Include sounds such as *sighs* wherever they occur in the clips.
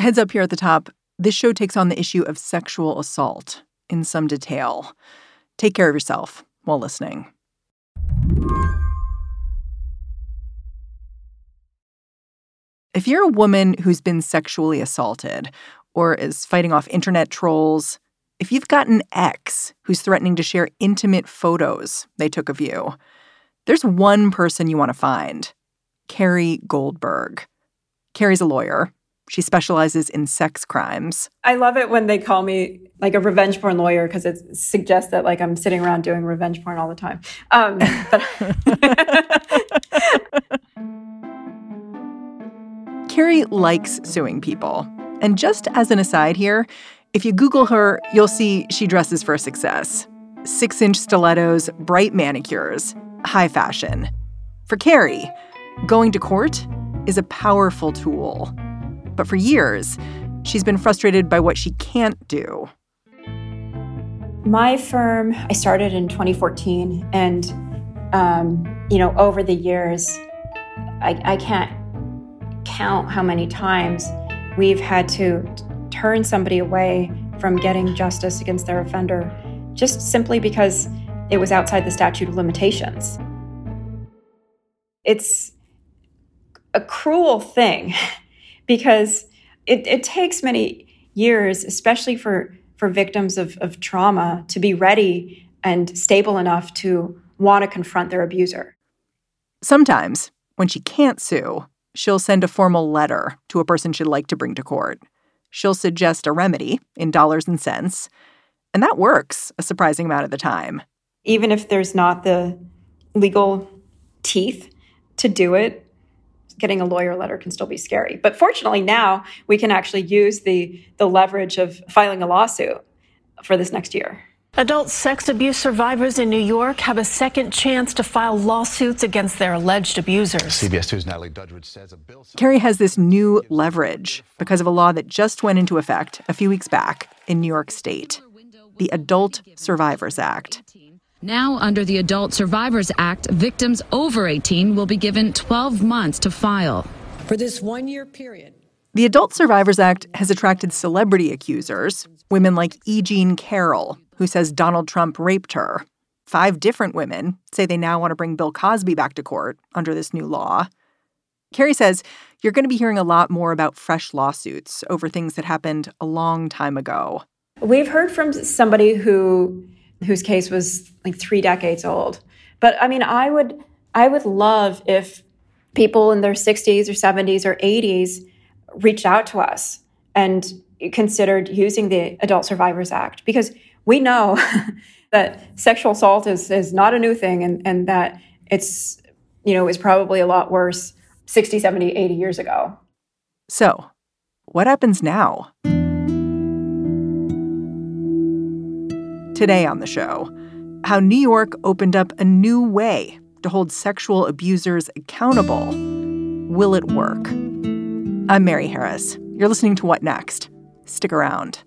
Heads up here at the top this show takes on the issue of sexual assault in some detail. Take care of yourself while listening. If you're a woman who's been sexually assaulted or is fighting off internet trolls, if you've got an ex who's threatening to share intimate photos they took of you, there's one person you want to find Carrie Goldberg. Carrie's a lawyer. She specializes in sex crimes. I love it when they call me like a revenge porn lawyer because it suggests that like I'm sitting around doing revenge porn all the time. Um, *laughs* Carrie likes suing people. And just as an aside here, if you Google her, you'll see she dresses for success. Six inch stilettos, bright manicures, high fashion. For Carrie, going to court is a powerful tool. But for years, she's been frustrated by what she can't do. My firm, I started in 2014, and um, you know, over the years, I, I can't count how many times we've had to turn somebody away from getting justice against their offender just simply because it was outside the statute of limitations. It's a cruel thing *laughs* because it, it takes many years, especially for, for victims of, of trauma, to be ready and stable enough to want to confront their abuser. Sometimes, when she can't sue, she'll send a formal letter to a person she'd like to bring to court. She'll suggest a remedy in dollars and cents, and that works a surprising amount of the time. Even if there's not the legal teeth to do it, getting a lawyer letter can still be scary. But fortunately, now we can actually use the, the leverage of filing a lawsuit for this next year. Adult sex abuse survivors in New York have a second chance to file lawsuits against their alleged abusers. CBS 2's Natalie Duddridge says a bill. Carrie has this new leverage because of a law that just went into effect a few weeks back in New York State the Adult Survivors Act. Now, under the Adult Survivors Act, victims over 18 will be given 12 months to file. For this one year period, the Adult Survivors Act has attracted celebrity accusers, women like E. Jean Carroll, who says Donald Trump raped her. Five different women say they now want to bring Bill Cosby back to court under this new law. Carrie says you're going to be hearing a lot more about fresh lawsuits over things that happened a long time ago. We've heard from somebody who whose case was like 3 decades old. But I mean, I would I would love if people in their 60s or 70s or 80s reached out to us and considered using the Adult Survivors Act because we know *laughs* that sexual assault is, is not a new thing and, and that it's, you know, is probably a lot worse 60, 70, 80 years ago. So, what happens now? Today on the show, how New York opened up a new way to hold sexual abusers accountable. Will it work? I'm Mary Harris. You're listening to What Next? Stick around.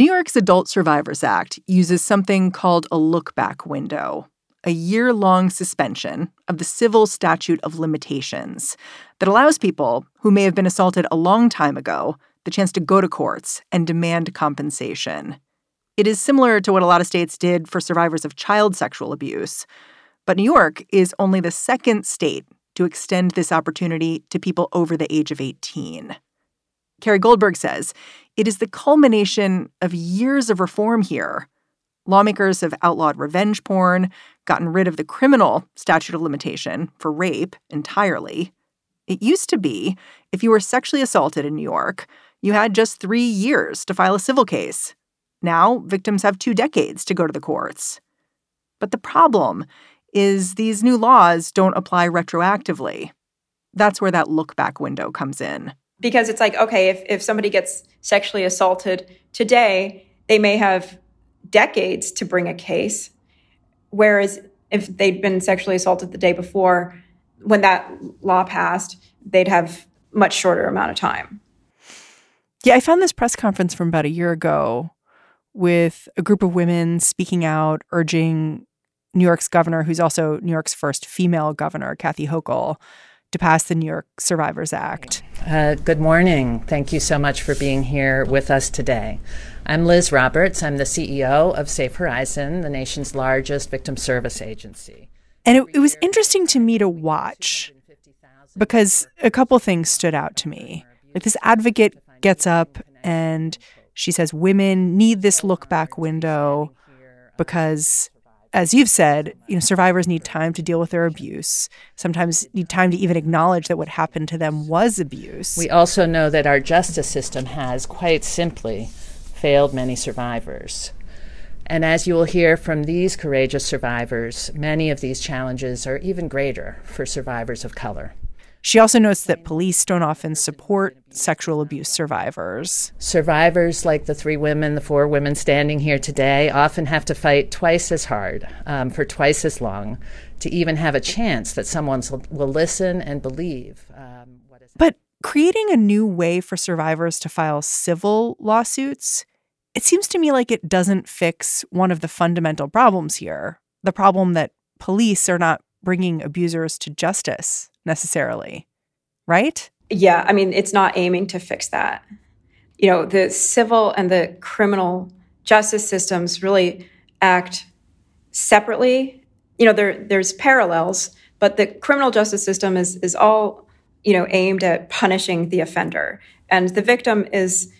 New York's Adult Survivors Act uses something called a look back window, a year long suspension of the civil statute of limitations that allows people who may have been assaulted a long time ago the chance to go to courts and demand compensation. It is similar to what a lot of states did for survivors of child sexual abuse, but New York is only the second state to extend this opportunity to people over the age of 18. Carrie Goldberg says it is the culmination of years of reform here. Lawmakers have outlawed revenge porn, gotten rid of the criminal statute of limitation for rape entirely. It used to be if you were sexually assaulted in New York, you had just three years to file a civil case. Now, victims have two decades to go to the courts. But the problem is these new laws don't apply retroactively. That's where that look back window comes in because it's like okay if, if somebody gets sexually assaulted today they may have decades to bring a case. Whereas if they'd been sexually assaulted the day before, when that law passed, they'd have much shorter amount of time. Yeah, I found this press conference from about a year ago with a group of women speaking out, urging New York's governor, who's also New York's first female governor, Kathy Hochul, to pass the New York Survivors Act. Uh, good morning. Thank you so much for being here with us today. I'm Liz Roberts. I'm the CEO of Safe Horizon, the nation's largest victim service agency. And it, it was interesting to me to watch because a couple things stood out to me. Like this advocate gets up and she says women need this look back window because as you've said, you know, survivors need time to deal with their abuse. Sometimes need time to even acknowledge that what happened to them was abuse. We also know that our justice system has quite simply failed many survivors. And as you will hear from these courageous survivors, many of these challenges are even greater for survivors of color. She also notes that police don't often support sexual abuse survivors. Survivors, like the three women, the four women standing here today, often have to fight twice as hard um, for twice as long to even have a chance that someone will listen and believe. Um, but creating a new way for survivors to file civil lawsuits, it seems to me like it doesn't fix one of the fundamental problems here the problem that police are not bringing abusers to justice necessarily, right? Yeah, I mean, it's not aiming to fix that. You know, the civil and the criminal justice systems really act separately. You know, there there's parallels, but the criminal justice system is is all, you know, aimed at punishing the offender. And the victim is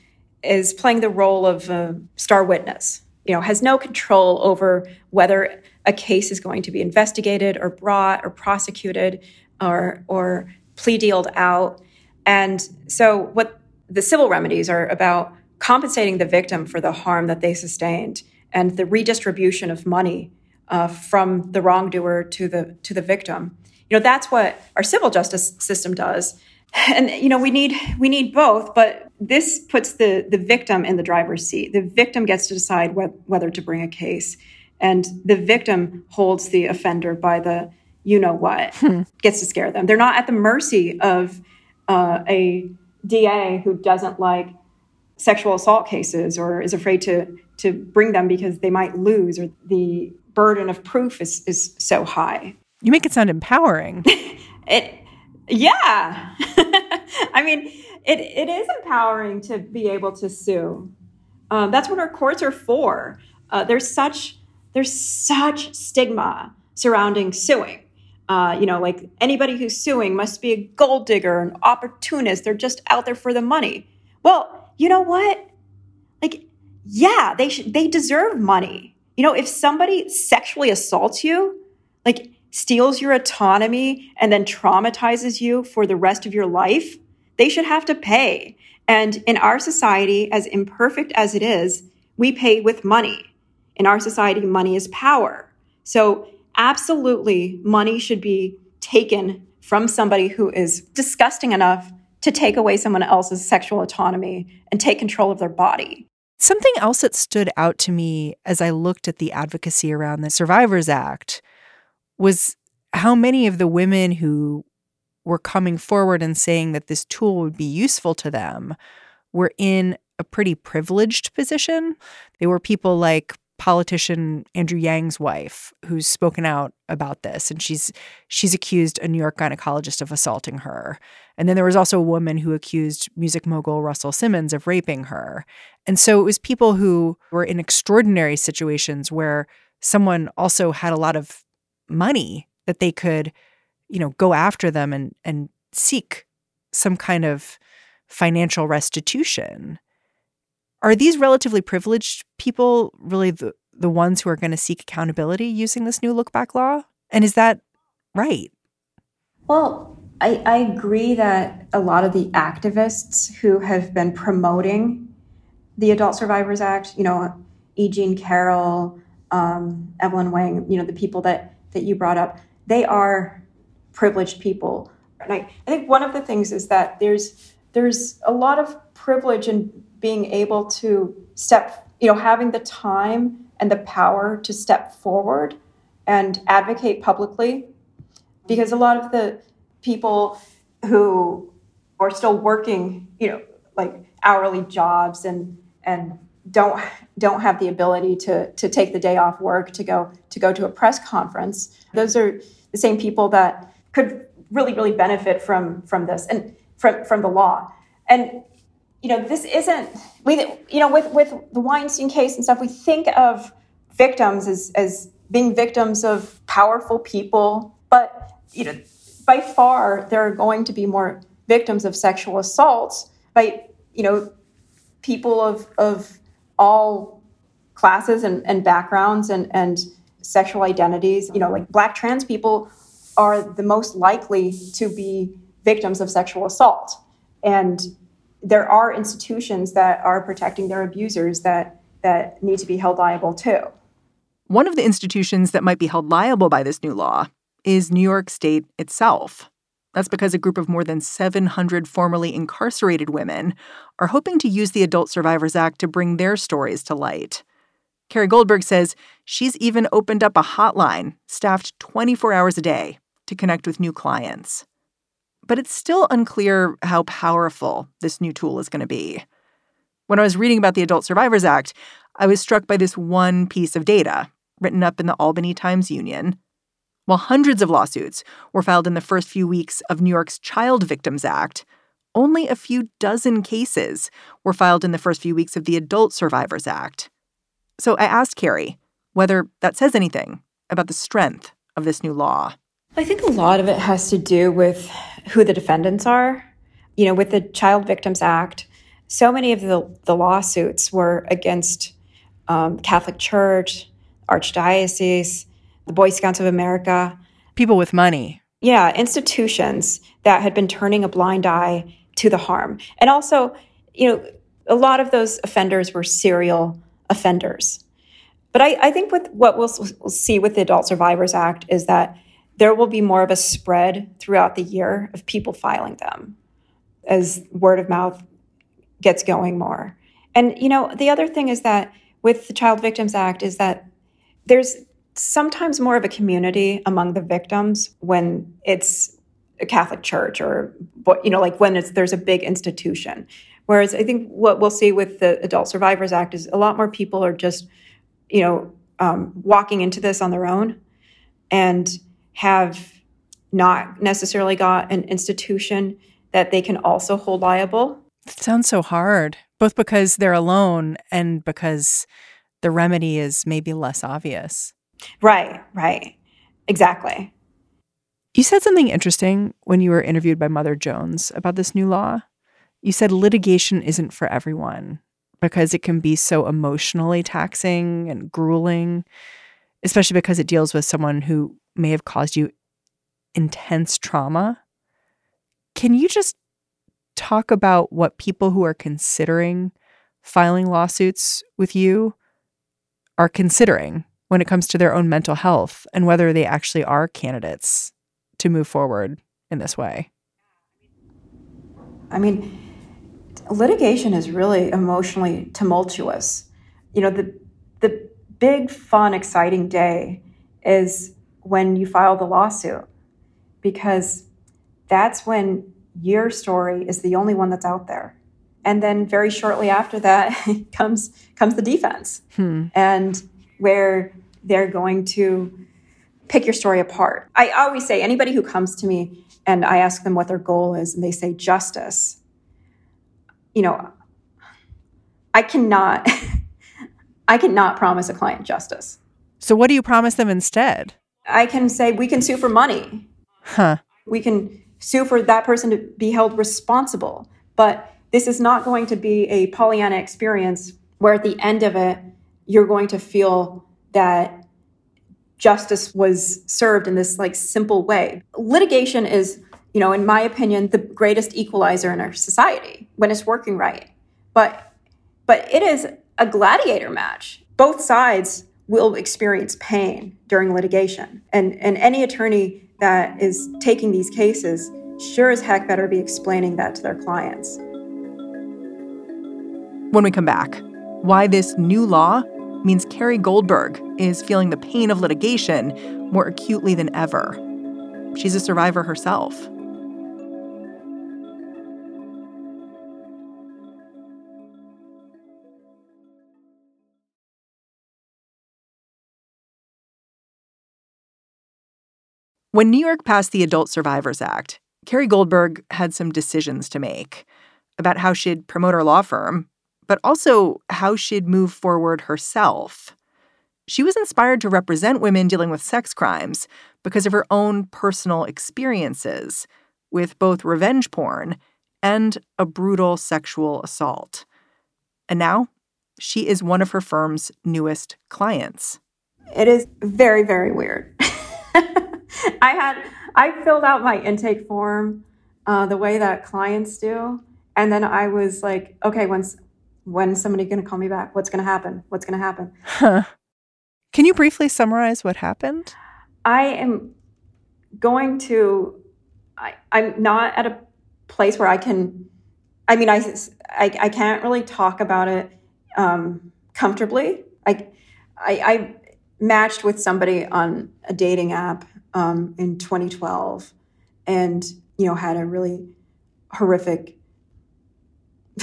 is playing the role of a star witness. You know, has no control over whether a case is going to be investigated or brought or prosecuted or or plea dealed out. And so what the civil remedies are about compensating the victim for the harm that they sustained and the redistribution of money uh, from the wrongdoer to the to the victim. You know that's what our civil justice system does, and you know we need we need both. But this puts the the victim in the driver's seat. The victim gets to decide wh- whether to bring a case, and the victim holds the offender by the you know what hmm. gets to scare them. They're not at the mercy of uh, a DA who doesn't like sexual assault cases or is afraid to to bring them because they might lose or the burden of proof is is so high. You make it sound empowering. *laughs* it yeah. *laughs* I mean, it, it is empowering to be able to sue. Um, that's what our courts are for. Uh, there's such there's such stigma surrounding suing. Uh, you know, like anybody who's suing must be a gold digger, an opportunist. They're just out there for the money. Well, you know what? Like, yeah, they should. They deserve money. You know, if somebody sexually assaults you, like steals your autonomy and then traumatizes you for the rest of your life, they should have to pay. And in our society, as imperfect as it is, we pay with money. In our society, money is power. So absolutely money should be taken from somebody who is disgusting enough to take away someone else's sexual autonomy and take control of their body. Something else that stood out to me as I looked at the advocacy around the Survivors Act was how many of the women who were coming forward and saying that this tool would be useful to them were in a pretty privileged position. They were people like politician Andrew Yang's wife who's spoken out about this and she's she's accused a New York gynecologist of assaulting her. And then there was also a woman who accused music mogul Russell Simmons of raping her. And so it was people who were in extraordinary situations where someone also had a lot of money that they could, you know, go after them and and seek some kind of financial restitution are these relatively privileged people really the, the ones who are going to seek accountability using this new look back law? And is that right? Well, I, I agree that a lot of the activists who have been promoting the Adult Survivors Act, you know, E. Jean Carroll, um, Evelyn Yang, you know, the people that, that you brought up, they are privileged people. And I, I think one of the things is that there's there's a lot of privilege in being able to step you know, having the time and the power to step forward and advocate publicly. Because a lot of the people who are still working, you know, like hourly jobs and and don't don't have the ability to to take the day off work to go to go to a press conference. Those are the same people that could really really benefit from from this and from from the law. And you know, this isn't we you know with with the Weinstein case and stuff. We think of victims as as being victims of powerful people, but you know, by far there are going to be more victims of sexual assaults by you know people of of all classes and, and backgrounds and, and sexual identities. You know, like black trans people are the most likely to be victims of sexual assault. And there are institutions that are protecting their abusers that that need to be held liable too. One of the institutions that might be held liable by this new law is New York State itself. That's because a group of more than 700 formerly incarcerated women are hoping to use the Adult Survivors Act to bring their stories to light. Carrie Goldberg says she's even opened up a hotline staffed 24 hours a day to connect with new clients. But it's still unclear how powerful this new tool is going to be. When I was reading about the Adult Survivors Act, I was struck by this one piece of data written up in the Albany Times Union while hundreds of lawsuits were filed in the first few weeks of New York's Child Victims Act, only a few dozen cases were filed in the first few weeks of the Adult Survivors Act. So I asked Carrie whether that says anything about the strength of this new law. I think a lot of it has to do with who the defendants are. You know, with the Child Victims Act, so many of the, the lawsuits were against um, Catholic Church, Archdiocese, the Boy Scouts of America. People with money. Yeah, institutions that had been turning a blind eye to the harm. And also, you know, a lot of those offenders were serial offenders. But I, I think with what we'll, we'll see with the Adult Survivors Act is that there will be more of a spread throughout the year of people filing them as word of mouth gets going more. And you know, the other thing is that with the Child Victims Act is that there's sometimes more of a community among the victims when it's a Catholic church or you know like when it's there's a big institution. Whereas I think what we'll see with the Adult Survivors Act is a lot more people are just you know um, walking into this on their own and have not necessarily got an institution that they can also hold liable. It sounds so hard, both because they're alone and because the remedy is maybe less obvious. Right, right. Exactly. You said something interesting when you were interviewed by Mother Jones about this new law. You said litigation isn't for everyone because it can be so emotionally taxing and grueling, especially because it deals with someone who may have caused you intense trauma. Can you just talk about what people who are considering filing lawsuits with you are considering when it comes to their own mental health and whether they actually are candidates to move forward in this way? I mean, litigation is really emotionally tumultuous. You know, the the big fun exciting day is when you file the lawsuit because that's when your story is the only one that's out there. And then very shortly after that *laughs* comes comes the defense. Hmm. And where they're going to pick your story apart. I always say anybody who comes to me and I ask them what their goal is and they say justice, you know, I cannot *laughs* I cannot promise a client justice. So what do you promise them instead? I can say we can sue for money. Huh. We can sue for that person to be held responsible. But this is not going to be a Pollyanna experience where at the end of it, you're going to feel that justice was served in this like simple way. Litigation is, you know, in my opinion, the greatest equalizer in our society when it's working right. But but it is a gladiator match. Both sides will experience pain during litigation. And and any attorney that is taking these cases sure as heck better be explaining that to their clients. When we come back, why this new law means Carrie Goldberg is feeling the pain of litigation more acutely than ever. She's a survivor herself. When New York passed the Adult Survivors Act, Carrie Goldberg had some decisions to make about how she'd promote her law firm, but also how she'd move forward herself. She was inspired to represent women dealing with sex crimes because of her own personal experiences with both revenge porn and a brutal sexual assault. And now she is one of her firm's newest clients. It is very, very weird. *laughs* I had I filled out my intake form uh, the way that clients do, and then I was like, okay, when's when's somebody going to call me back? What's going to happen? What's going to happen? Huh. Can you briefly summarize what happened? I am going to. I, I'm not at a place where I can. I mean, I I, I can't really talk about it um, comfortably. I, I I matched with somebody on a dating app um, in 2012 and you know had a really horrific *laughs*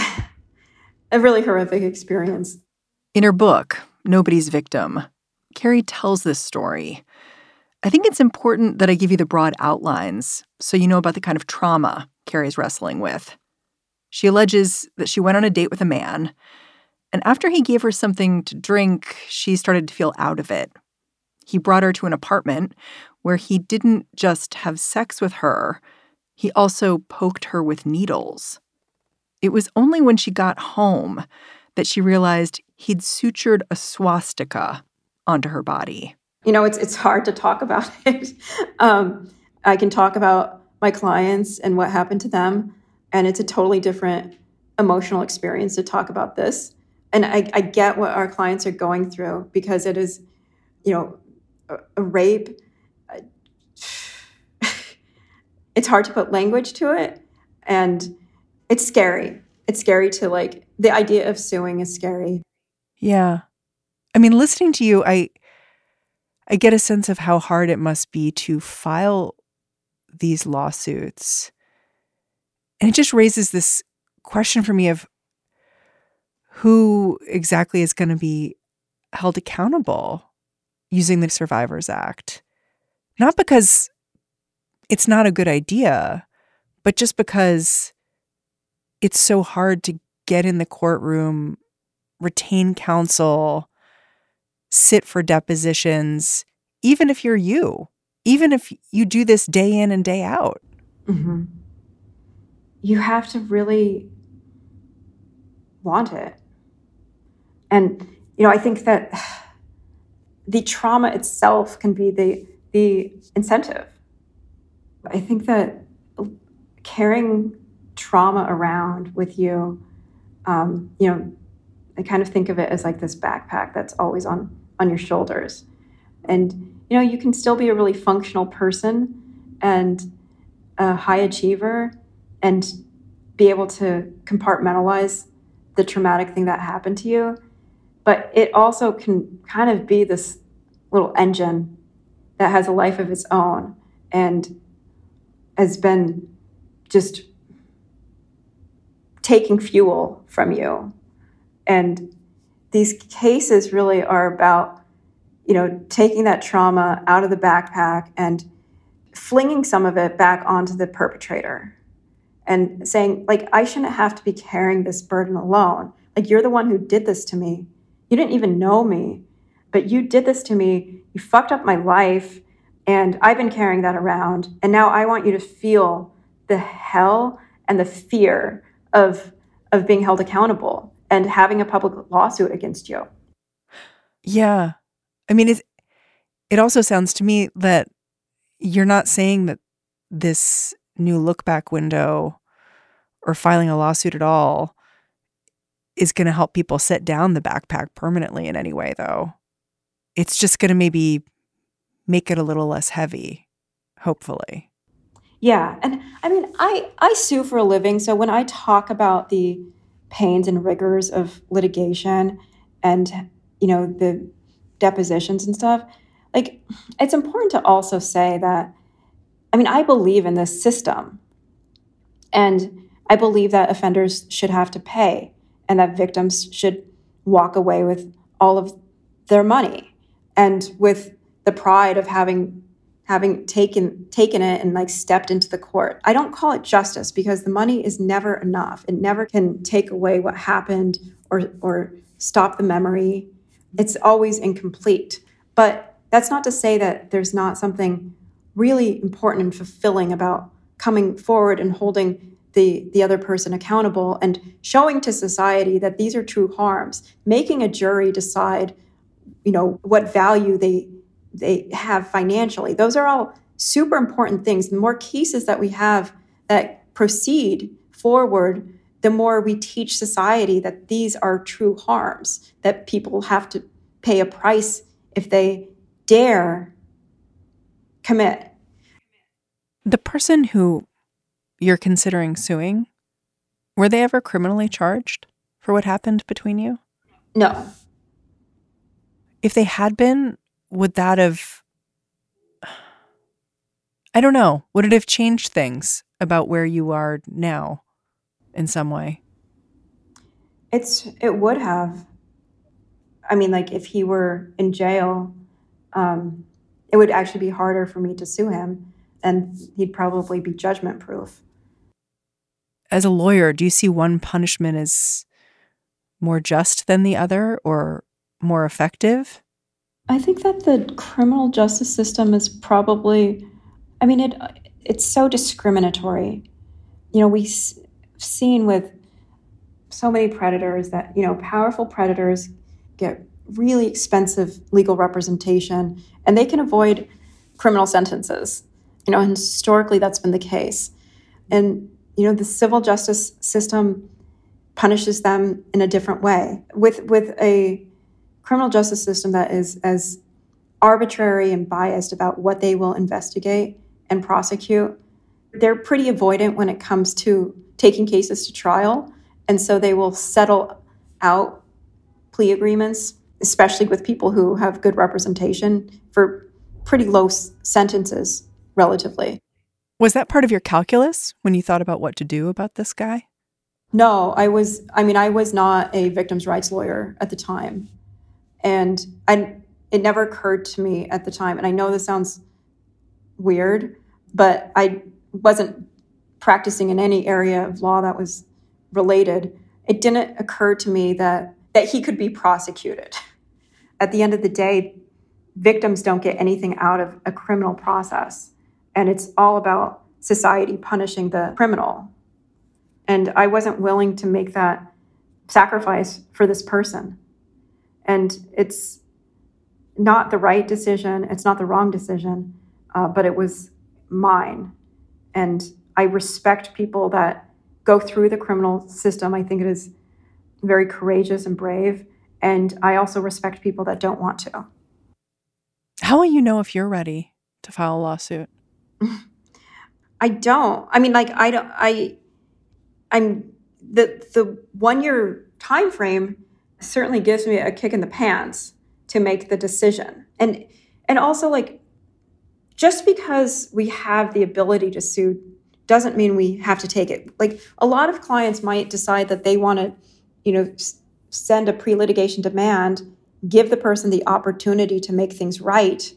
a really horrific experience. In her book nobody's victim carrie tells this story. I think it's important that i give you the broad outlines so you know about the kind of trauma carrie's wrestling with. She alleges that she went on a date with a man and after he gave her something to drink she started to feel out of it he brought her to an apartment where he didn't just have sex with her, he also poked her with needles. It was only when she got home that she realized he'd sutured a swastika onto her body. You know, it's it's hard to talk about *laughs* it. um, I can talk about my clients and what happened to them, and it's a totally different emotional experience to talk about this. And I, I get what our clients are going through because it is, you know, a, rape. Uh, *sighs* it's hard to put language to it, and it's scary. It's scary to like the idea of suing is scary. Yeah, I mean, listening to you, I I get a sense of how hard it must be to file these lawsuits. And it just raises this question for me of who exactly is going to be held accountable using the Survivors Act. Not because it's not a good idea, but just because it's so hard to get in the courtroom, retain counsel, sit for depositions, even if you're you, even if you do this day in and day out. Mm-hmm. You have to really want it. And, you know, I think that the trauma itself can be the the incentive. I think that carrying trauma around with you, um, you know, I kind of think of it as like this backpack that's always on on your shoulders, and you know, you can still be a really functional person and a high achiever, and be able to compartmentalize the traumatic thing that happened to you but it also can kind of be this little engine that has a life of its own and has been just taking fuel from you. And these cases really are about, you know, taking that trauma out of the backpack and flinging some of it back onto the perpetrator and saying, like, I shouldn't have to be carrying this burden alone. Like, you're the one who did this to me. You didn't even know me, but you did this to me. You fucked up my life. And I've been carrying that around. And now I want you to feel the hell and the fear of, of being held accountable and having a public lawsuit against you. Yeah. I mean, it, it also sounds to me that you're not saying that this new look back window or filing a lawsuit at all is going to help people set down the backpack permanently in any way, though. It's just going to maybe make it a little less heavy, hopefully. Yeah, and I mean, I I sue for a living, so when I talk about the pains and rigors of litigation, and you know the depositions and stuff like it's important to also say that i mean i believe in this system and i believe that offenders should have to pay and that victims should walk away with all of their money and with the pride of having having taken taken it and like stepped into the court. I don't call it justice because the money is never enough. It never can take away what happened or or stop the memory. It's always incomplete. But that's not to say that there's not something really important and fulfilling about coming forward and holding the, the other person accountable and showing to society that these are true harms, making a jury decide, you know, what value they they have financially. Those are all super important things. The more cases that we have that proceed forward, the more we teach society that these are true harms, that people have to pay a price if they dare commit. The person who you're considering suing, were they ever criminally charged for what happened between you? No. If they had been, would that have I don't know. Would it have changed things about where you are now in some way? It's it would have. I mean, like if he were in jail, um, it would actually be harder for me to sue him, and he'd probably be judgment proof. As a lawyer, do you see one punishment as more just than the other, or more effective? I think that the criminal justice system is probably, I mean, it it's so discriminatory. You know, we've seen with so many predators that, you know, powerful predators get really expensive legal representation and they can avoid criminal sentences. You know, historically that's been the case. And, you know, the civil justice system punishes them in a different way. With with a criminal justice system that is as arbitrary and biased about what they will investigate and prosecute. They're pretty avoidant when it comes to taking cases to trial. And so they will settle out plea agreements, especially with people who have good representation for pretty low sentences relatively. Was that part of your calculus when you thought about what to do about this guy? No, I was, I mean, I was not a victim's rights lawyer at the time. And I, it never occurred to me at the time. And I know this sounds weird, but I wasn't practicing in any area of law that was related. It didn't occur to me that that he could be prosecuted. At the end of the day, victims don't get anything out of a criminal process. And it's all about society punishing the criminal. And I wasn't willing to make that sacrifice for this person. And it's not the right decision, it's not the wrong decision, uh, but it was mine. And I respect people that go through the criminal system. I think it is very courageous and brave. And I also respect people that don't want to. How will you know if you're ready to file a lawsuit? I don't. I mean, like I don't. I I'm the the one year time frame certainly gives me a kick in the pants to make the decision. And and also like just because we have the ability to sue doesn't mean we have to take it. Like a lot of clients might decide that they want to, you know, send a pre-litigation demand, give the person the opportunity to make things right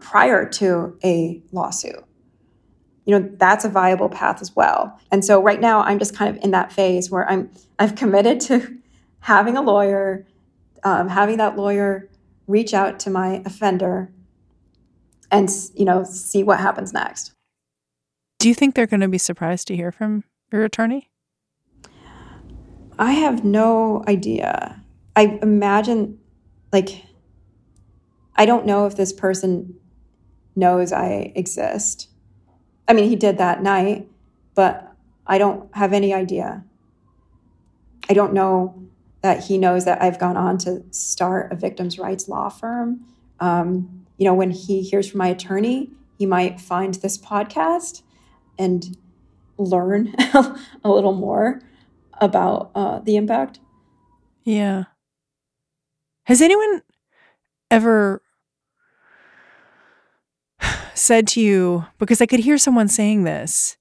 prior to a lawsuit. You know, that's a viable path as well. And so right now I'm just kind of in that phase where I'm I've committed to *laughs* having a lawyer, um, having that lawyer reach out to my offender and you know see what happens next. Do you think they're going to be surprised to hear from your attorney? I have no idea. I imagine like I don't know if this person knows I exist. I mean, he did that night, but I don't have any idea. I don't know that he knows that I've gone on to start a victims' rights law firm. Um, you know, when he hears from my attorney, he might find this podcast and learn *laughs* a little more about uh, the impact. Yeah. Has anyone ever said to you, because I could hear someone saying this,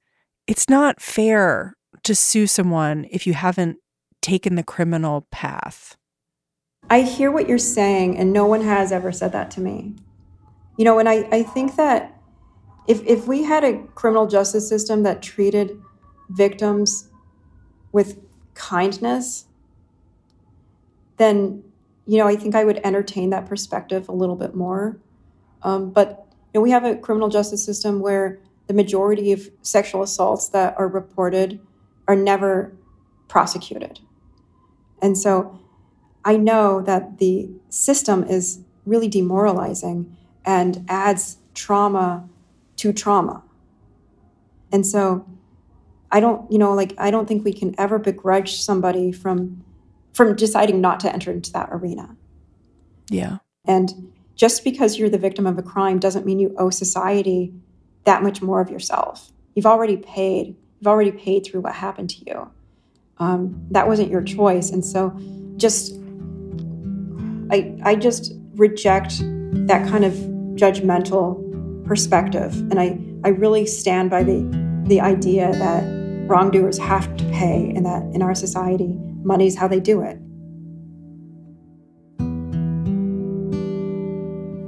it's not fair to sue someone if you haven't taken the criminal path? I hear what you're saying, and no one has ever said that to me. You know, and I, I think that if, if we had a criminal justice system that treated victims with kindness, then, you know, I think I would entertain that perspective a little bit more. Um, but know, we have a criminal justice system where the majority of sexual assaults that are reported are never prosecuted. And so I know that the system is really demoralizing and adds trauma to trauma. And so I don't, you know, like I don't think we can ever begrudge somebody from from deciding not to enter into that arena. Yeah. And just because you're the victim of a crime doesn't mean you owe society that much more of yourself. You've already paid. You've already paid through what happened to you. Um, that wasn't your choice, and so just I I just reject that kind of judgmental perspective, and I I really stand by the the idea that wrongdoers have to pay, and that in our society, money is how they do it.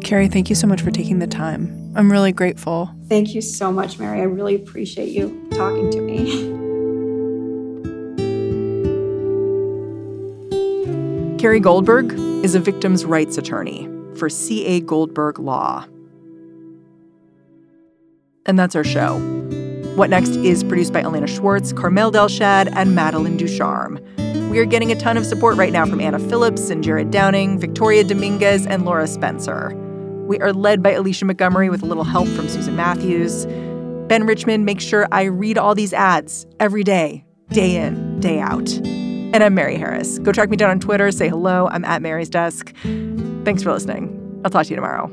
Carrie, thank you so much for taking the time. I'm really grateful. Thank you so much, Mary. I really appreciate you talking to me. *laughs* Carrie Goldberg is a victim's rights attorney for C.A. Goldberg Law. And that's our show. What Next is produced by Elena Schwartz, Carmel Delshad, and Madeline Ducharme. We are getting a ton of support right now from Anna Phillips and Jared Downing, Victoria Dominguez, and Laura Spencer. We are led by Alicia Montgomery with a little help from Susan Matthews. Ben Richmond makes sure I read all these ads every day, day in, day out. And I'm Mary Harris. Go track me down on Twitter, say hello. I'm at Mary's Desk. Thanks for listening. I'll talk to you tomorrow.